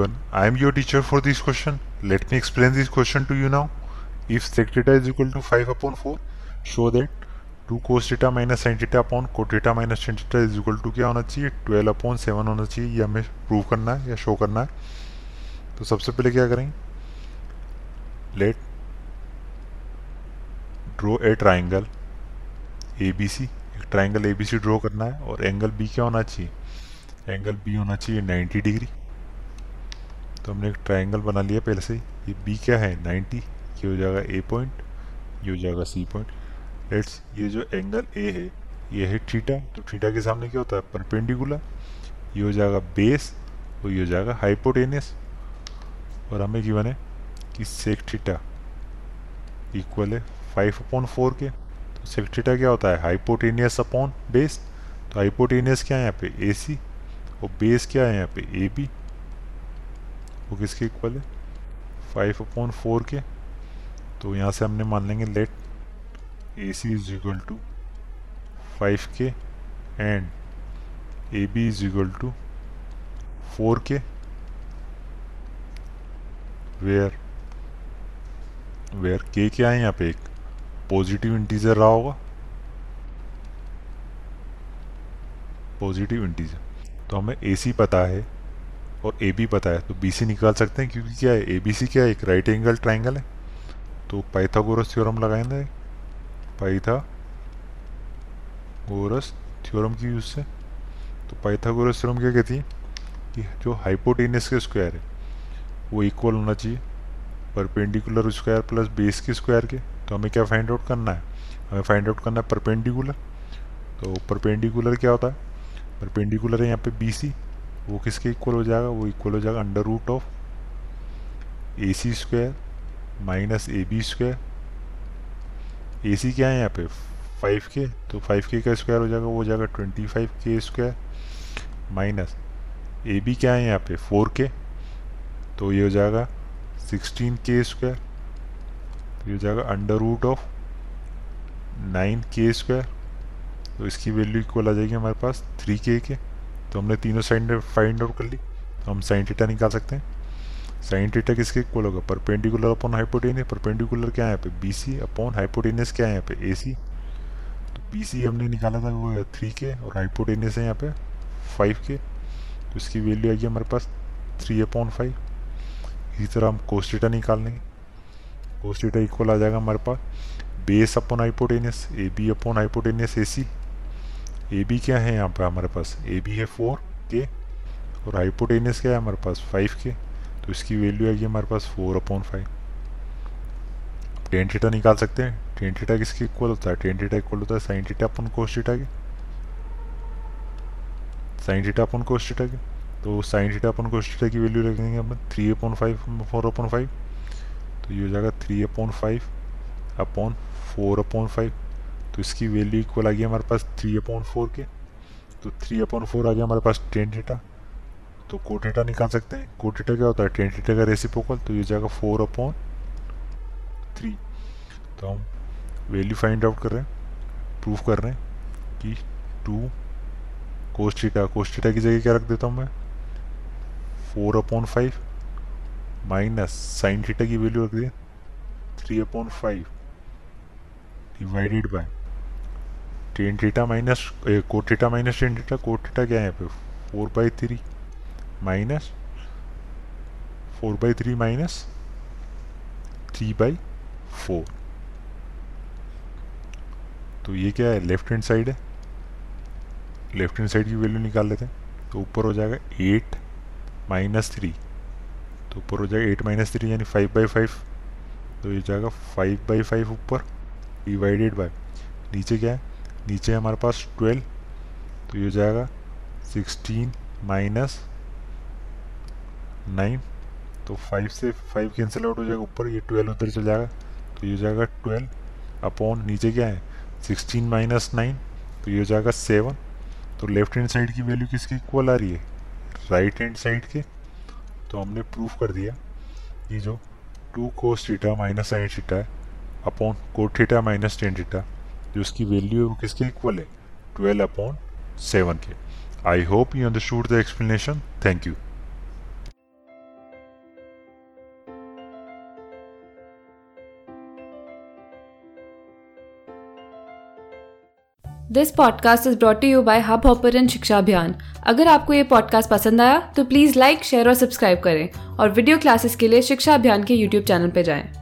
everyone, I am your teacher for this question. Let me explain this question to you now. If sec theta is equal to 5 upon 4, show that 2 cos theta minus sin theta upon cot theta minus tan theta is equal to क्या होना चाहिए 12 upon seven होना चाहिए ये हमें prove करना है या शो करना है तो सबसे पहले क्या करेंगे let draw a triangle A B C एक triangle A B C draw करना है और एंगल बी क्या होना चाहिए एंगल बी होना चाहिए 90 डिग्री तो हमने एक ट्राइंगल बना लिया पहले से ये बी क्या है? 90 ये हो जाएगा ए पॉइंट ये हो जाएगा सी पॉइंट लेट्स ये जो एंगल ए है, ये है थीटा तो थीटा के सामने क्या होता है? परपेंडिकुलर ये हो जाएगा बेस और ये हो जाएगा हाइपोटेनियस और हमें गिवन है कि सेक थीटा इक्वल है फाइव अपॉन फोर के। तो सेक थीटा क्या होता है? हाइपोटेनियस अपॉन बेस तो हाइपोटेनियस क्या है यहाँ पे? ए सी और बेस क्या है यहाँ पे? ए बी वो किसके इक्वल है। फाइव अपॉन फोर के। तो यहाँ से हमने मान लेंगे let A C is equal to five k and A B is equal to four k. Where where k क्या है यहाँ पे एक पॉजिटिव इंटीजर रहा होगा। पॉजिटिव इंटीजर तो हमें ए सी पता है। और ए बी पता है तो बी सी निकाल सकते हैं, क्योंकि क्या है ए बी सी क्या है, एक राइट एंगल ट्राइंगल है। तो पाइथागोरस थ्योरम लगाएँगे पाइथागोरस थ्योरम की यूज़ से। तो पाइथागोरस थ्योरम क्या कहती है, कि जो हाइपोटेनियस के स्क्वायर है, वो इक्वल होना चाहिए। परपेंडिकुलर स्क्वायर प्लस बेस के स्क्वायर के। तो हमें क्या फाइंड आउट करना है? हमें फाइंड आउट करना है परपेंडिकुलर तो परपेंडिकुलर क्या होता है? परपेंडिकुलर है यहाँ पे बी सी वो किसके इक्वल हो जाएगा? वो इक्वल हो जाएगा under root of A C square minus A B square A C क्या है यहाँ पे? फाइव के तो फाइव के का स्क्वायर हो जाएगा, वो हो जाएगा twenty five k square minus A B क्या है यहाँ पे? फोर के तो ये हो जाएगा सिक्सटीन के स्क्वायर तो ये हो जाएगा under root of nine k square तो इसकी वैल्यू इक्वल आ जाएगी हमारे पास थ्री के के। तो हमने तीनों साइड फाइंड आउट कर ली। तो हम साइन टीटा निकाल सकते हैं। साइन टीटा किसके इक्वल होगा? परपेंडिकुलर अपॉन हाइपोटेनियस परपेंडिकुलर क्या है यहाँ पे? बी सी अपॉन हाइपोटेनियस क्या है यहाँ पे? ए सी तो बी सी हमने निकाला था वो थ्री के और हाइपोटेनियस है यहाँ पे फाइव के। तो इसकी वैल्यू आएगी हमारे पास थ्री अपॉन फाइव इसी तरह हम कोस्टेटा निकाल लेंगे कोस्टेटा इक्वल आ जाएगा हमारे पास। Base upon hypotenuse A B upon hypotenuse A C A B क्या है यहाँ पर हमारे पास? ए बी है फोर के और हाइपोटेनियस क्या है हमारे पास? फाइव के तो इसकी वैल्यू आएगी हमारे पास four upon five tan theta निकाल सकते हैं। टेन थीटा किसके इक्वल होता है? टेन थीटा इक्वल होता है sine theta upon cos theta के। Sine theta upon cos theta के। तो sine theta upon cos theta की वैल्यू रखेंगे अपन। Three upon five four upon five तो ये हो जाएगा three upon five upon four upon five तो इसकी वैल्यू इक्वल आ गई हमारे पास थ्री अपॉन फोर के। तो थ्री अपॉन फोर आ गया हमारे पास टेन डेटा तो कोटेटा निकाल सकते हैं। कोटेटा क्या होता है? टेन थीटा का रेसिपोकल तो ये जाएगा फोर अपॉन थ्री तो हम वैल्यू फाइंड आउट कर रहे हैं। प्रूफ कर रहे हैं कि टू कोस्टीटा कोस्टीटा की जगह क्या रख देता हूँ मैं? Four upon five minus sine theta की वैल्यू रख दिया। Three upon five divided by tan theta minus cot theta minus tan theta, cot theta क्या है पे four by three minus four by three minus three by four. तो ये क्या है? लेफ़्ट हैंड साइड है। लेफ़्ट हैंड साइड की value निकाल लेते हैं। तो ऊपर हो जाएगा एट माइनस थ्री। तो ऊपर हो जाएगा एट माइनस थ्री यानी फाइव बाई फाइव। तो ये जाएगा फाइव बाई फाइव ऊपर डिवाइडेड बाय। नीचे क्या है? नीचे हमारे पास ट्वेल्व तो ये हो जाएगा सिक्सटीन माइनस नाइन तो फाइव से फाइव कैंसिल आउट हो जाएगा ऊपर, ये ट्वेल्व उधर चल जाएगा तो ये हो जाएगा ट्वेल्व अपॉन नीचे क्या है? सिक्सटीन माइनस नाइन तो ये हो जाएगा सेवन तो लेफ़्ट हैंड साइड की वैल्यू किसकी इक्वल आ रही है? राइट हैंड साइड के तो हमने प्रूफ कर दिया कि जो two cos theta minus sine theta है, upon cot theta minus tan theta जो उसकी वैल्यू है वो किसके इक्वल है? ट्वेल्व अपॉन सेवन के। I hope you understood the explanation thank you this podcast is brought you by Hubhopper and Shiksha Abhiyan अगर आपको ये पॉडकास्ट पसंद आया तो प्लीज़ लाइक शेयर और सब्सक्राइब करें। और वीडियो क्लासेस के लिए शिक्षा अभियान के यूट्यूब चैनल पर जाएँ।